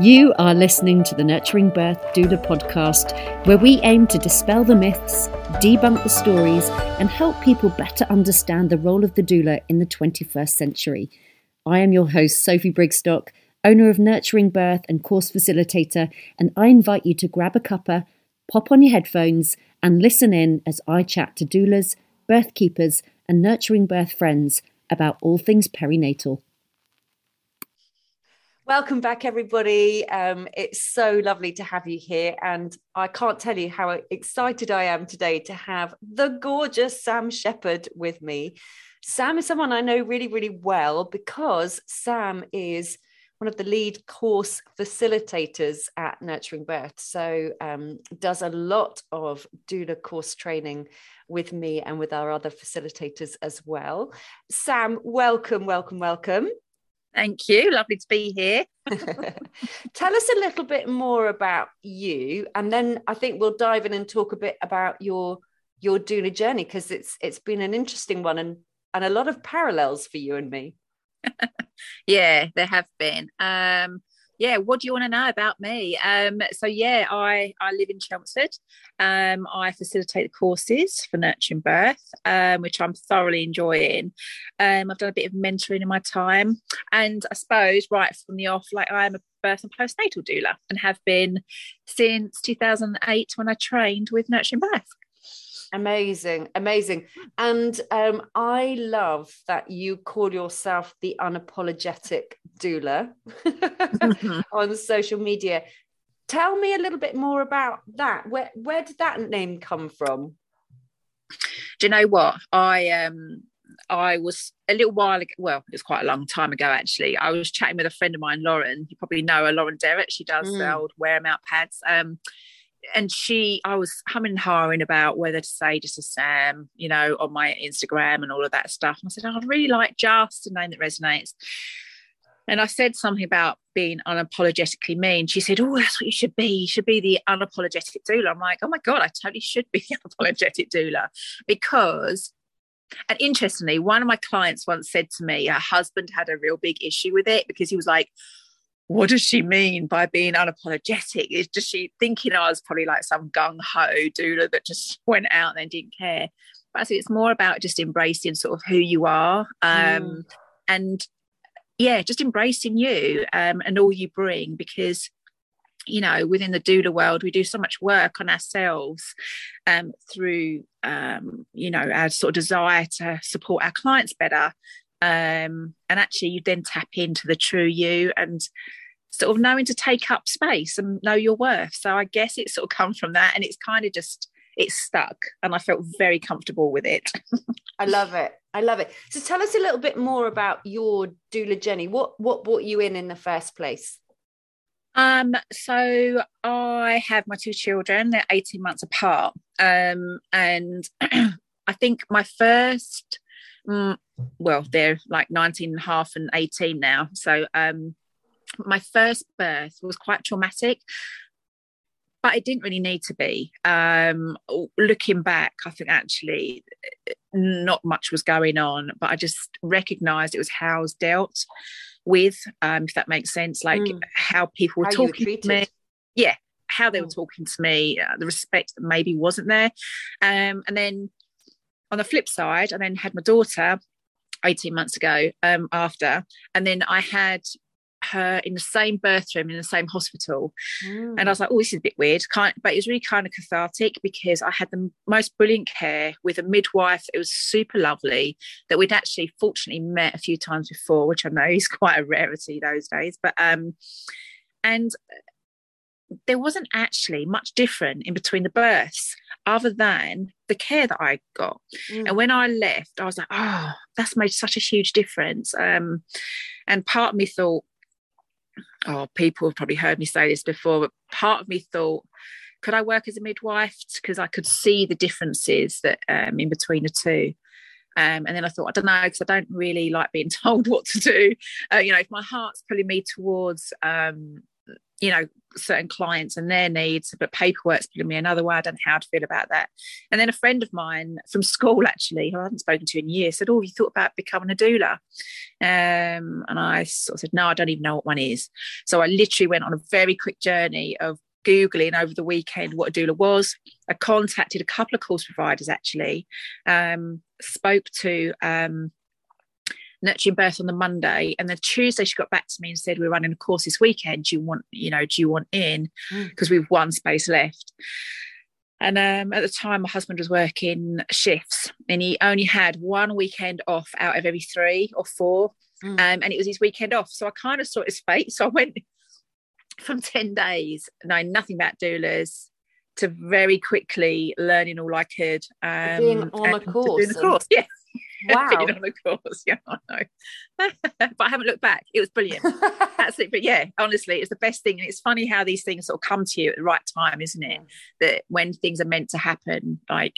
You are listening to the Nurturing Birth Doula podcast, where we aim to dispel the myths, debunk the stories, and help people better understand the role of the doula in the 21st century. I am your host, Sophie Brigstock, owner of Nurturing Birth and course facilitator, and I invite you to grab a cuppa, pop on your headphones, and listen in as I chat to doulas, birth keepers, and nurturing birth friends about all things perinatal. Welcome back, everybody. Um, it's so lovely to have you here. And I can't tell you how excited I am today to have the gorgeous Sam Sheppard with me. Sam is someone I know really, really well because Sam is one of the lead course facilitators at Nurturing Birth. So um, does a lot of doula course training with me and with our other facilitators as well. Sam, welcome, welcome, welcome. Thank you. Lovely to be here. Tell us a little bit more about you, and then I think we'll dive in and talk a bit about your your doula journey because it's it's been an interesting one and and a lot of parallels for you and me. yeah, there have been. Um, yeah, what do you want to know about me? Um, so yeah, I I live in Chelmsford. Um, I facilitate the courses for nurturing birth, um, which I'm thoroughly enjoying. Um, I've done a bit of mentoring in my time, and I suppose right from the off, like I am a birth and postnatal doula, and have been since 2008 when I trained with nurturing birth. Amazing, amazing. And um, I love that you call yourself the unapologetic doula on social media. Tell me a little bit more about that. Where where did that name come from? Do you know what? I um I was a little while ago, well, it was quite a long time ago actually. I was chatting with a friend of mine, Lauren. You probably know her, Lauren Derrick. She does mm. the old wear them out pads. Um, and she, I was humming and hawing about whether to say just a Sam, you know, on my Instagram and all of that stuff. And I said, oh, I'd really like just a name that resonates. And I said something about being unapologetically me. And she said, Oh, that's what you should be. You should be the unapologetic doula. I'm like, Oh my God, I totally should be the unapologetic doula. Because, and interestingly, one of my clients once said to me, her husband had a real big issue with it because he was like, what does she mean by being unapologetic? Is just she thinking I was probably like some gung ho doula that just went out and didn't care? But it's more about just embracing sort of who you are, um, mm. and yeah, just embracing you um, and all you bring because you know within the doula world we do so much work on ourselves um, through um, you know our sort of desire to support our clients better um, and actually you then tap into the true you and sort of knowing to take up space and know your worth. So i guess it sort of comes from that and it's kind of just it's stuck and i felt very comfortable with it. I love it. I love it. So tell us a little bit more about your doula journey. What what brought you in in the first place? Um so i have my two children. They're 18 months apart. Um and i think my first mm, well, they're like 19 and a half and 18 now. So um, my first birth was quite traumatic, but it didn't really need to be. Um, looking back, I think actually not much was going on, but I just recognized it was how I was dealt with, um, if that makes sense, like mm. how people were how talking to me. Yeah, how they were mm. talking to me, uh, the respect that maybe wasn't there. Um, and then on the flip side, I then had my daughter 18 months ago um, after, and then I had her in the same birth room in the same hospital. Mm. And I was like, oh, this is a bit weird. Kind, but it was really kind of cathartic because I had the most brilliant care with a midwife. It was super lovely that we'd actually fortunately met a few times before, which I know is quite a rarity those days. But um, and there wasn't actually much different in between the births other than the care that I got. Mm. And when I left, I was like, oh, that's made such a huge difference. Um, and part of me thought, oh, people have probably heard me say this before, but part of me thought, could I work as a midwife? Because I could see the differences that um, in between the two. Um, and then I thought, I don't know, because I don't really like being told what to do. Uh, you know, if my heart's pulling me towards um, you know, certain clients and their needs, but paperwork's given me another way. I don't know how to feel about that. And then a friend of mine from school, actually, who I hadn't spoken to in years, said, Oh, you thought about becoming a doula? Um, and I sort of said, No, I don't even know what one is. So I literally went on a very quick journey of Googling over the weekend what a doula was. I contacted a couple of course providers actually, um, spoke to um, nurturing birth on the Monday, and then Tuesday she got back to me and said, "We're running a course this weekend. Do you want, you know, do you want in? Because mm. we've one space left." And um, at the time, my husband was working shifts, and he only had one weekend off out of every three or four, mm. um, and it was his weekend off. So I kind of saw his fate. So I went from ten days knowing nothing about doulas to very quickly learning all I could. Um, Being on a course, course. yeah. Wow. on the course. Yeah, I know. but I haven't looked back. It was brilliant. That's it. But yeah, honestly, it's the best thing. And it's funny how these things sort of come to you at the right time, isn't it? That when things are meant to happen, like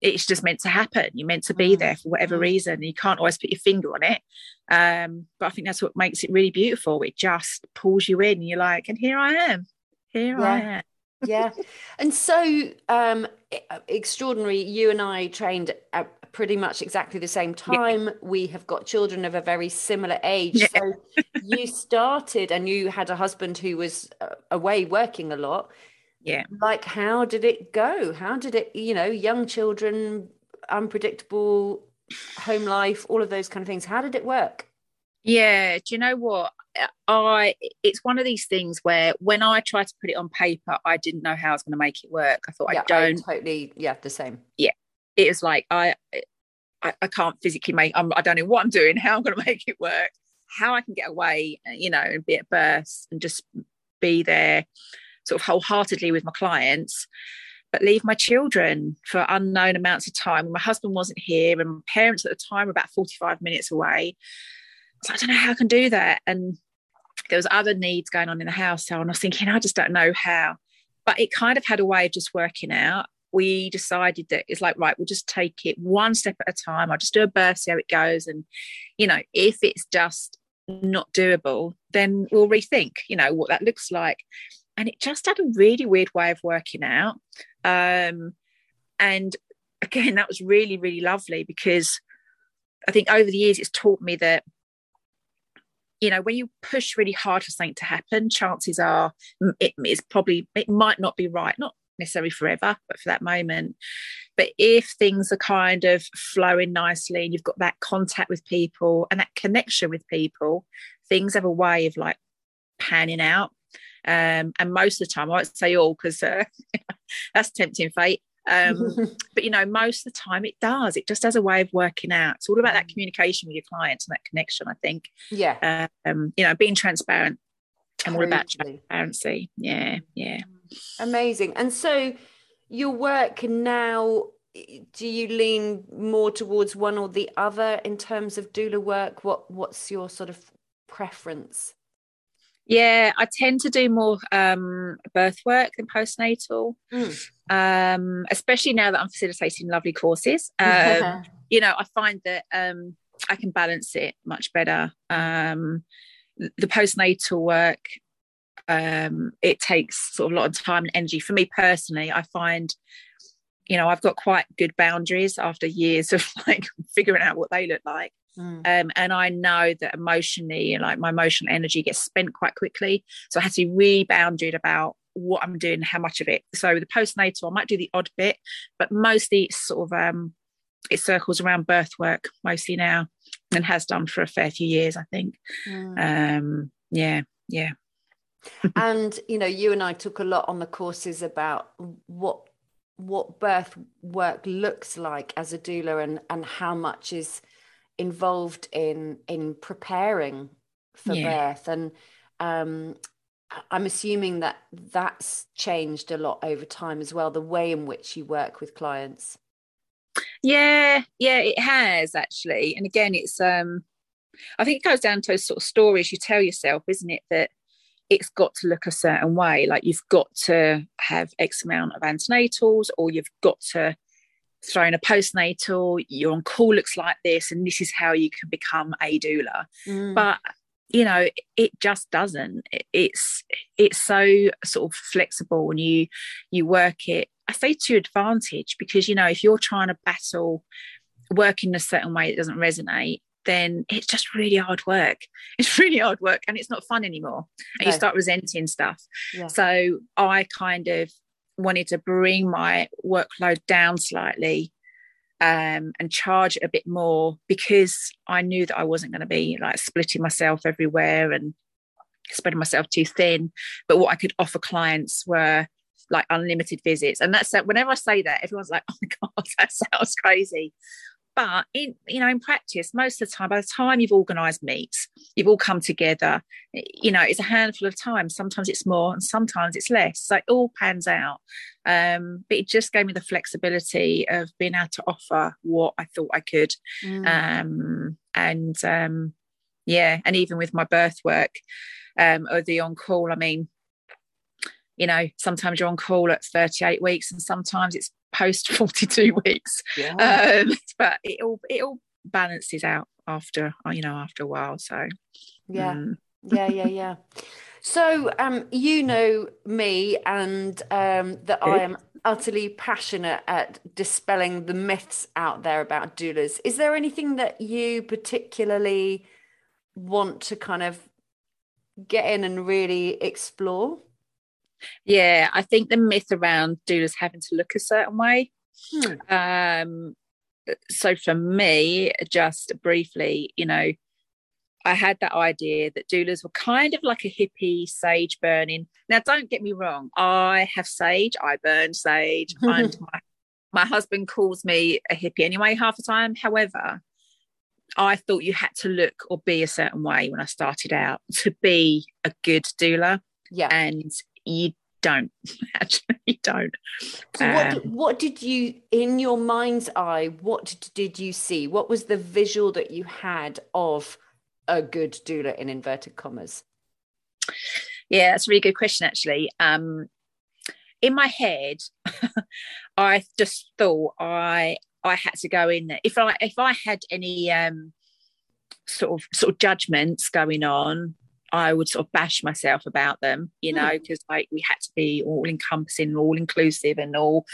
it's just meant to happen. You're meant to be mm. there for whatever mm. reason. You can't always put your finger on it. Um, but I think that's what makes it really beautiful. It just pulls you in. you're like, and here I am. Here yeah. I am. Yeah. And so um extraordinary, you and I trained at pretty much exactly the same time. Yeah. We have got children of a very similar age. Yeah. So you started and you had a husband who was uh, away working a lot. Yeah. Like, how did it go? How did it, you know, young children, unpredictable home life, all of those kind of things. How did it work? Yeah, do you know what? I it's one of these things where when I tried to put it on paper, I didn't know how I was going to make it work. I thought yeah, I don't I totally yeah the same. Yeah, it was like I, I, I can't physically make. I'm, I don't know what I'm doing. How I'm going to make it work. How I can get away, you know, and be at birth and just be there, sort of wholeheartedly with my clients, but leave my children for unknown amounts of time. My husband wasn't here, and my parents at the time were about 45 minutes away. So I don't know how I can do that. And there was other needs going on in the house, so I was thinking, I just don't know how. But it kind of had a way of just working out we decided that it's like, right, we'll just take it one step at a time. I'll just do a birth, see how it goes. And, you know, if it's just not doable, then we'll rethink, you know, what that looks like. And it just had a really weird way of working out. Um, and again, that was really, really lovely because I think over the years it's taught me that you know when you push really hard for something to happen chances are it is probably it might not be right not necessarily forever, but for that moment. But if things are kind of flowing nicely and you've got that contact with people and that connection with people, things have a way of like panning out. Um, and most of the time, I won't say all because uh, that's tempting fate. Um, but you know, most of the time it does. It just has a way of working out. It's all about that mm. communication with your clients and that connection. I think. Yeah. Um, you know, being transparent. I'm all about transparency. Yeah, yeah. Amazing. And so your work now do you lean more towards one or the other in terms of doula work? What what's your sort of preference? Yeah, I tend to do more um, birth work than postnatal, mm. um, especially now that I'm facilitating lovely courses. Um, you know, I find that um, I can balance it much better. Um, the postnatal work um, it takes sort of a lot of time and energy. For me personally, I find, you know, I've got quite good boundaries after years of like figuring out what they look like. Mm. Um, and I know that emotionally, like my emotional energy gets spent quite quickly. So I have to be really boundaried about what I'm doing, how much of it. So the postnatal, I might do the odd bit, but mostly it's sort of um, it circles around birth work mostly now, and has done for a fair few years, I think. Mm. Um, yeah, yeah and you know you and i took a lot on the courses about what what birth work looks like as a doula and and how much is involved in in preparing for yeah. birth and um i'm assuming that that's changed a lot over time as well the way in which you work with clients yeah yeah it has actually and again it's um i think it goes down to sort of stories you tell yourself isn't it that it's got to look a certain way. Like you've got to have X amount of antenatals, or you've got to throw in a postnatal. Your on call looks like this, and this is how you can become a doula. Mm. But you know it just doesn't it's it's so sort of flexible and you you work it i say to your advantage because you know if you're trying to battle working a certain way that doesn't resonate then it's just really hard work it's really hard work and it's not fun anymore and you start resenting stuff yeah. so i kind of wanted to bring my workload down slightly um, and charge a bit more because I knew that I wasn't going to be like splitting myself everywhere and spreading myself too thin. But what I could offer clients were like unlimited visits. And that's that whenever I say that, everyone's like, oh my God, that sounds crazy. But in you know, in practice, most of the time, by the time you've organised meets, you've all come together. You know, it's a handful of times. Sometimes it's more, and sometimes it's less. So it all pans out. Um, but it just gave me the flexibility of being able to offer what I thought I could. Mm. Um, and um, yeah, and even with my birth work um, or the on call, I mean, you know, sometimes you're on call at 38 weeks and sometimes it's post 42 weeks. Yeah. um, but it all it all balances out after you know after a while so. Yeah. Mm. yeah yeah yeah. So um you know me and um that i am utterly passionate at dispelling the myths out there about doulas. Is there anything that you particularly want to kind of get in and really explore yeah, I think the myth around doulas having to look a certain way. Hmm. Um, so for me, just briefly, you know, I had that idea that doulas were kind of like a hippie sage burning. Now, don't get me wrong, I have sage, I burn sage, and my, my husband calls me a hippie anyway, half the time. However, I thought you had to look or be a certain way when I started out to be a good doula. Yeah. And you don't. Actually you don't. So what, um, what did you in your mind's eye what did you see? What was the visual that you had of a good doula in inverted commas? Yeah that's a really good question actually. Um in my head i just thought i i had to go in there. If i if i had any um sort of sort of judgments going on I would sort of bash myself about them, you know, because mm. like we had to be all encompassing, all inclusive, and all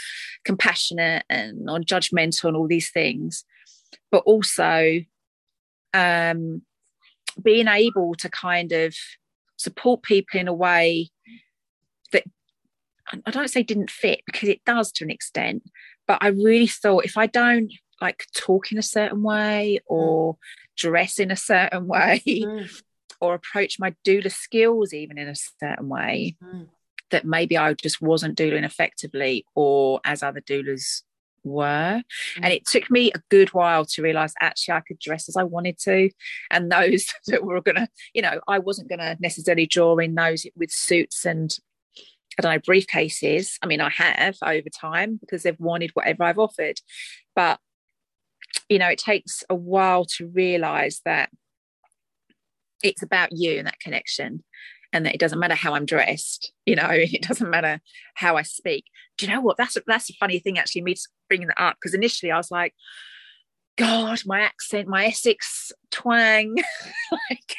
compassionate and non judgmental and all these things. But also um, being able to kind of support people in a way that I don't say didn't fit because it does to an extent, but I really thought if I don't like talk in a certain way mm. or dress in a certain way, mm or approach my doula skills even in a certain way mm. that maybe I just wasn't doing effectively or as other doulas were. Mm. And it took me a good while to realize actually I could dress as I wanted to. And those that were going to, you know, I wasn't going to necessarily draw in those with suits and I don't know, briefcases. I mean, I have over time because they've wanted whatever I've offered. But, you know, it takes a while to realize that it's about you and that connection and that it doesn't matter how I'm dressed, you know, it doesn't matter how I speak. Do you know what? That's a, that's a funny thing actually, me bringing that up because initially I was like, God, my accent, my Essex twang, like,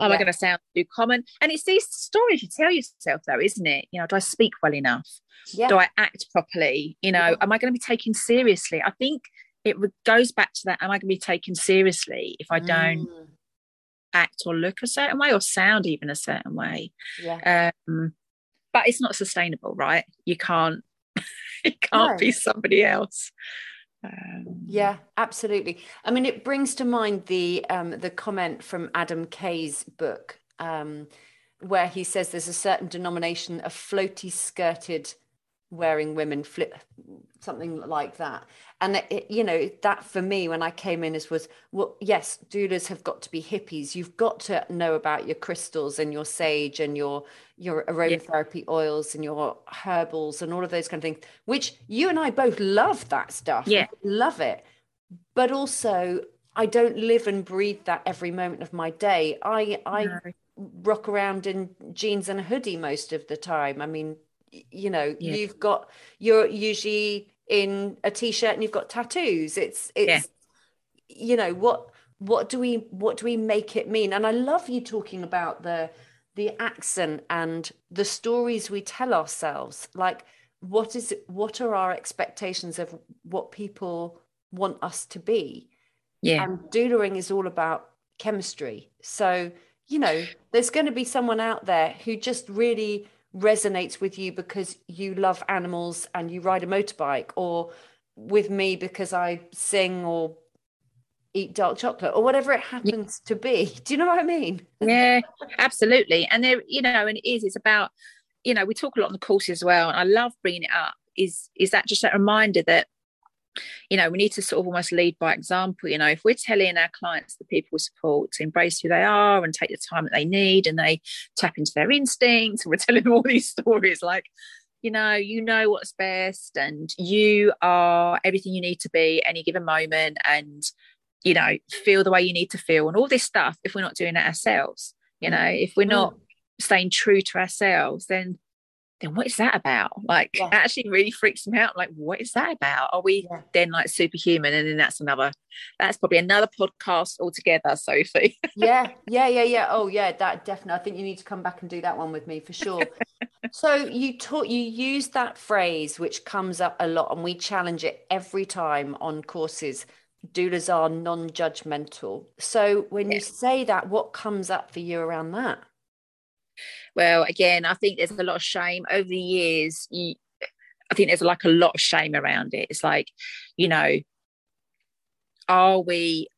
am yeah. I going to sound too common? And it's these stories you tell yourself, though, isn't it? You know, do I speak well enough? Yeah. Do I act properly? You know, yeah. am I going to be taken seriously? I think it goes back to that. Am I going to be taken seriously if I don't mm act or look a certain way or sound even a certain way. Yeah. Um, but it's not sustainable, right? You can't you can't no. be somebody else. Um, yeah, absolutely. I mean, it brings to mind the um, the comment from Adam Kay's book, um, where he says there's a certain denomination of floaty skirted wearing women flip something like that. And it, you know that for me when i came in is was well yes doulas have got to be hippies. You've got to know about your crystals and your sage and your your aromatherapy yeah. oils and your herbals and all of those kind of things which you and i both love that stuff. Yeah. Love it. But also i don't live and breathe that every moment of my day. I i no. rock around in jeans and a hoodie most of the time. I mean you know yeah. you've got you're usually in a t-shirt and you've got tattoos. It's it's yeah. you know what what do we what do we make it mean? And i love you talking about the the accent and the stories we tell ourselves. Like what is it what are our expectations of what people want us to be? Yeah. And doulaing is all about chemistry. So you know there's going to be someone out there who just really resonates with you because you love animals and you ride a motorbike or with me because i sing or eat dark chocolate or whatever it happens to be. Do you know what i mean? Yeah absolutely. And there you know and it is it's about you know we talk a lot on the course as well and i love bringing it up. Is is that just that reminder that you know we need to sort of almost lead by example you know if we're telling our clients the people we support to embrace who they are and take the time that they need and they tap into their instincts and we're telling them all these stories like you know you know what's best and you are everything you need to be any given moment and you know feel the way you need to feel and all this stuff if we're not doing it ourselves you mm. know. If we're not mm. staying true to ourselves then then what is that about? Like yeah. actually really freaks me out like what is that about? Are we yeah. then like superhuman? And then that's another that's probably another podcast altogether sophie. Yeah yeah yeah yeah. Oh yeah that definitely i think you need to come back and do that one with me for sure. So you taught you use that phrase which comes up a lot and we challenge it every time on courses. Doulas are non-judgmental. So when yeah. you say that what comes up for you around that well again i think there's a lot of shame over the years. You, i think there's like a lot of shame around it. It's like you know are we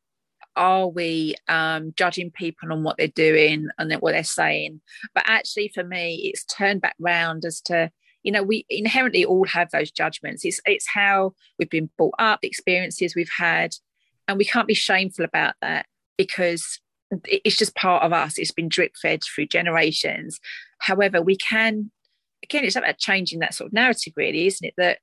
are we um, judging people on what they're doing and what they're saying? But actually for me it's turned back round as to you know we inherently all have those judgments. It's it's how we've been brought up the experiences we've had and we can't be shameful about that because it's just part of us. It's been drip fed through generations. However we can again it's about changing that sort of narrative really isn't it that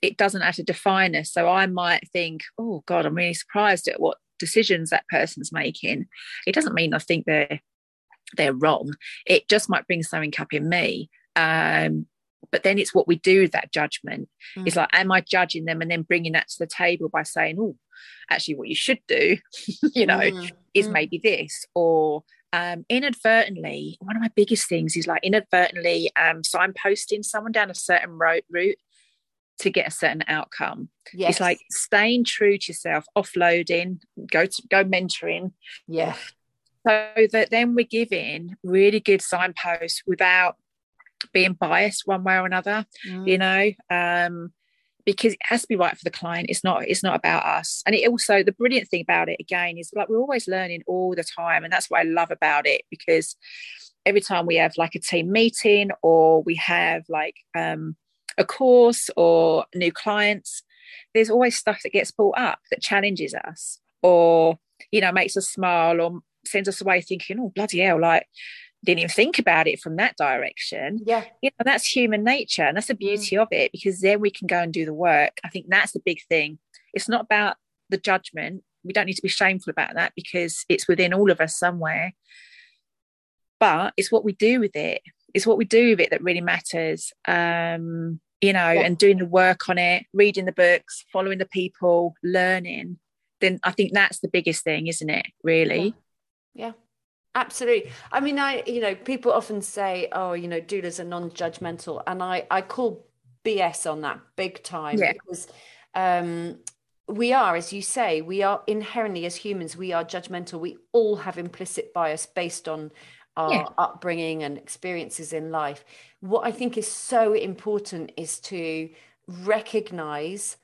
it doesn't have to define us. So i might think oh god i'm really surprised at what decisions that person's making. It doesn't mean i think they're they're wrong. It just might bring something up in me. Um, but then it's what we do with that judgment mm. it's like am i judging them and then bringing that to the table by saying oh actually what you should do you know mm. is mm. maybe this or um, inadvertently one of my biggest things is like inadvertently um, signposting someone down a certain route route to get a certain outcome yes. it's like staying true to yourself offloading go to go mentoring yeah so that then we're giving really good signposts without being biased one way or another mm. you know um because it has to be right for the client it's not it's not about us and it also the brilliant thing about it again is like we're always learning all the time and that's what i love about it because every time we have like a team meeting or we have like um a course or new clients there's always stuff that gets brought up that challenges us or you know makes us smile or sends us away thinking oh bloody hell like didn't even think about it from that direction. Yeah. You know, that's human nature. And that's the beauty mm. of it because then we can go and do the work. I think that's the big thing. It's not about the judgment. We don't need to be shameful about that because it's within all of us somewhere. But it's what we do with it. It's what we do with it that really matters. Um, you know, yeah. and doing the work on it, reading the books, following the people, learning. Then I think that's the biggest thing, isn't it? Really. yeah. yeah absolutely i mean i you know people often say oh you know doulas are non-judgmental and i i call bs on that big time yeah. because um we are as you say we are inherently as humans we are judgmental we all have implicit bias based on our yeah. upbringing and experiences in life what i think is so important is to recognize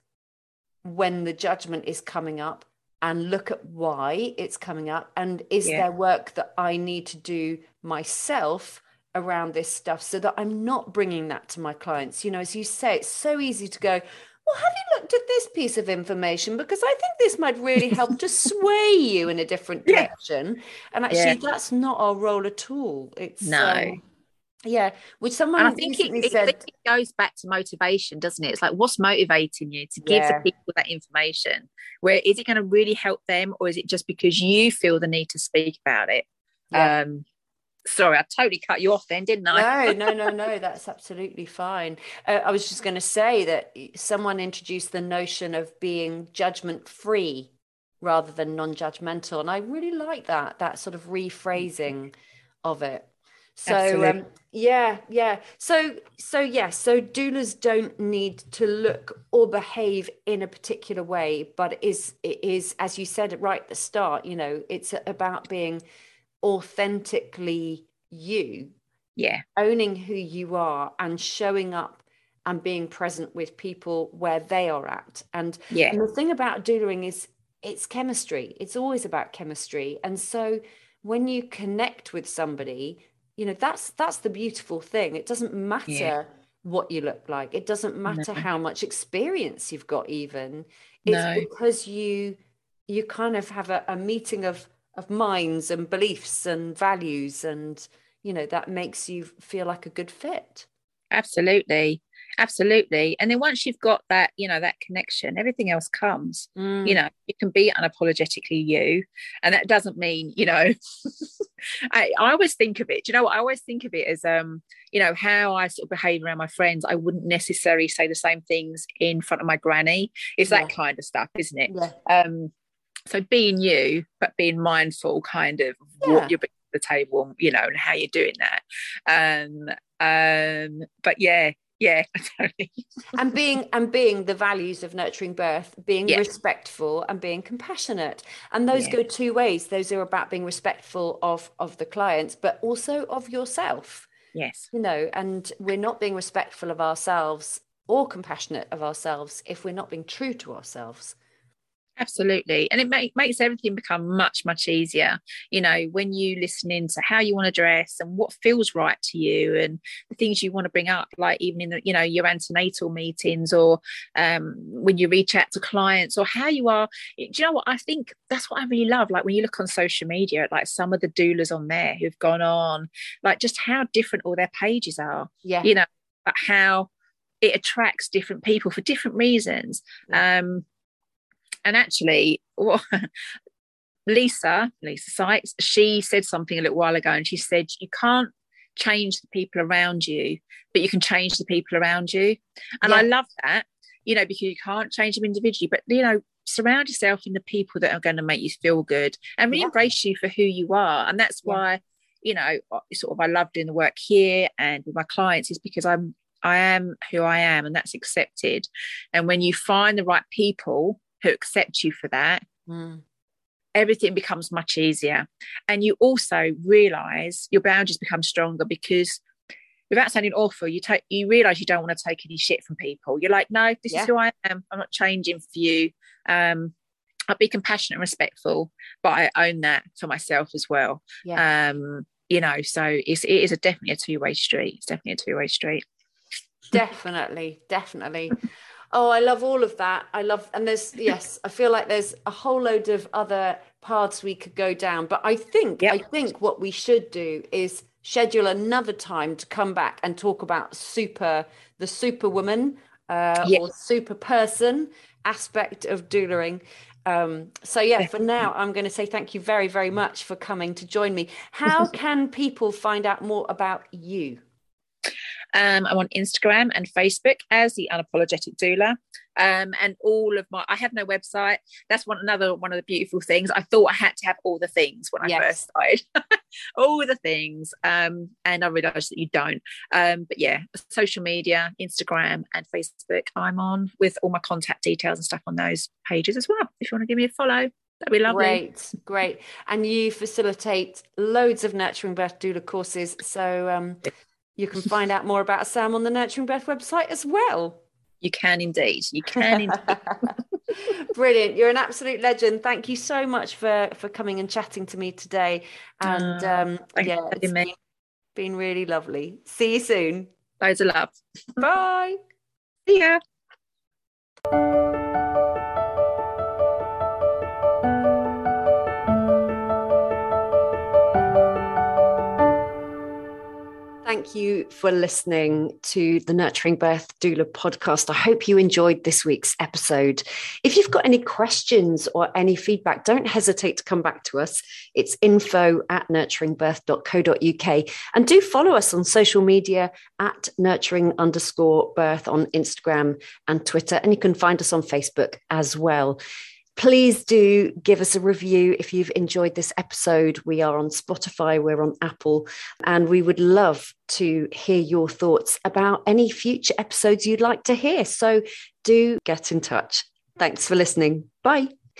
when the judgment is coming up and look at why it's coming up and is yeah. there work that I need to do myself around this stuff so that I'm not bringing that to my clients. You know, as you say, it's so easy to go, well, have you looked at this piece of information? Because I think this might really help to sway you in a different direction. Yeah. And actually, yeah. that's not our role at all. It's no. Um, yeah, which someone and I think it, said, it, goes back to motivation, doesn't it? It's like what's motivating you to give yeah. the people that information? Where is it going to really help them, or is it just because you feel the need to speak about it? Yeah. Um, sorry, I totally cut you off then, didn't I? No, no, no, no. That's absolutely fine. Uh, I was just going to say that someone introduced the notion of being judgment free rather than non-judgmental and i really like that that sort of rephrasing of it so um, yeah yeah. So so yes yeah, so doulas don't need to look or behave in a particular way but it is it is as you said right at the start you know it's about being authentically you yeah. owning who you are and showing up and being present with people where they are at. And yeah. and the thing about doulaing is it's chemistry. It's always about chemistry. And so when you connect with somebody you know that's that's the beautiful thing it doesn't matter yeah. what you look like it doesn't matter no. how much experience you've got even it's no. because you you kind of have a, a meeting of of minds and beliefs and values and you know that makes you feel like a good fit absolutely absolutely and then once you've got that you know that connection everything else comes mm. you know you can be unapologetically you and that doesn't mean you know I, I always think of it do you know what i always think of it as um you know how i sort of behave around my friends i wouldn't necessarily say the same things in front of my granny it's yeah. that kind of stuff isn't it yeah. um so being you but being mindful kind of yeah. what you're at the table you know and how you're doing that um um but yeah yeah totally. and being and being the values of nurturing birth being yeah. respectful and being compassionate and those yeah. go two ways those are about being respectful of of the clients but also of yourself yes you know and we're not being respectful of ourselves or compassionate of ourselves if we're not being true to ourselves Absolutely. And it make, makes everything become much, much easier. You know, when you listen into how you want to dress and what feels right to you and the things you want to bring up, like even in the, you know, your antenatal meetings or um, when you reach out to clients or how you are. Do you know what? I think that's what I really love. Like when you look on social media, like some of the doulas on there who've gone on, like just how different all their pages are. Yeah. You know, but how it attracts different people for different reasons. Yeah. Um, and actually, well, Lisa, Lisa Sykes, she said something a little while ago, and she said, You can't change the people around you, but you can change the people around you. And yeah. I love that, you know, because you can't change them individually, but, you know, surround yourself in the people that are going to make you feel good and really yeah. embrace you for who you are. And that's yeah. why, you know, sort of I love doing the work here and with my clients is because I'm I am who I am and that's accepted. And when you find the right people who accept you for that, mm. everything becomes much easier. And you also realize your boundaries become stronger because without sounding awful, you take you realize you don't want to take any shit from people. You're like, no, this yeah. is who I am. I'm not changing for you. Um, I'll be compassionate and respectful, but I own that for myself as well. Yeah. Um, you know, so it's it is a definitely a two way street. It's definitely a two way street. Definitely, definitely. Oh, I love all of that. I love, and there's, yes, I feel like there's a whole load of other paths we could go down. But I think, yep. I think what we should do is schedule another time to come back and talk about super, the superwoman uh, yep. or super person aspect of doulaing. Um, so yeah, for now, I'm going to say thank you very, very much for coming to join me. How can people find out more about you? Um, I'm on Instagram and Facebook as the Unapologetic Doula. Um, and all of my, I have no website. That's one another one of the beautiful things. I thought I had to have all the things when I yes. first started, all the things. Um, and I realised that you don't. Um, but yeah, social media, Instagram and Facebook, I'm on with all my contact details and stuff on those pages as well. If you want to give me a follow. That'd be lovely. Great, great. And you facilitate loads of nurturing birth doula courses. So um, you can find out more about Sam on the Nurturing Birth website as well. You can indeed. You can indeed. Brilliant. You're an absolute legend. Thank you so much for for coming and chatting to me today. And uh, um, yeah, it's been, been really lovely. See you soon. Loads of love. Bye. See ya. Thank you for listening to the Nurturing Birth Doula podcast. I hope you enjoyed this week's episode. If you've got any questions or any feedback, don't hesitate to come back to us. It's info at nurturingbirth.co.uk. And do follow us on social media at nurturing underscore birth on Instagram and Twitter. And you can find us on Facebook as well. Please do give us a review if you've enjoyed this episode. We are on Spotify, we're on Apple, and we would love to hear your thoughts about any future episodes you'd like to hear. So do get in touch. Thanks for listening. Bye.